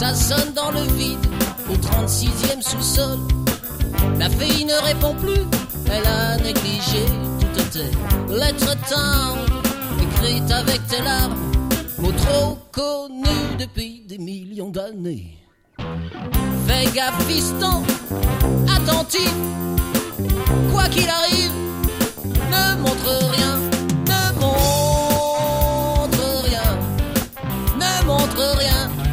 ça sonne dans le vide, au 36e sous-sol. La fille ne répond plus, elle a négligé toutes tes lettres tendres, écrites avec tes larmes, mots trop connus depuis des millions d'années. Fais gaffe, piston, attentif, quoi qu'il arrive, ne montre rien, ne montre rien, ne montre rien.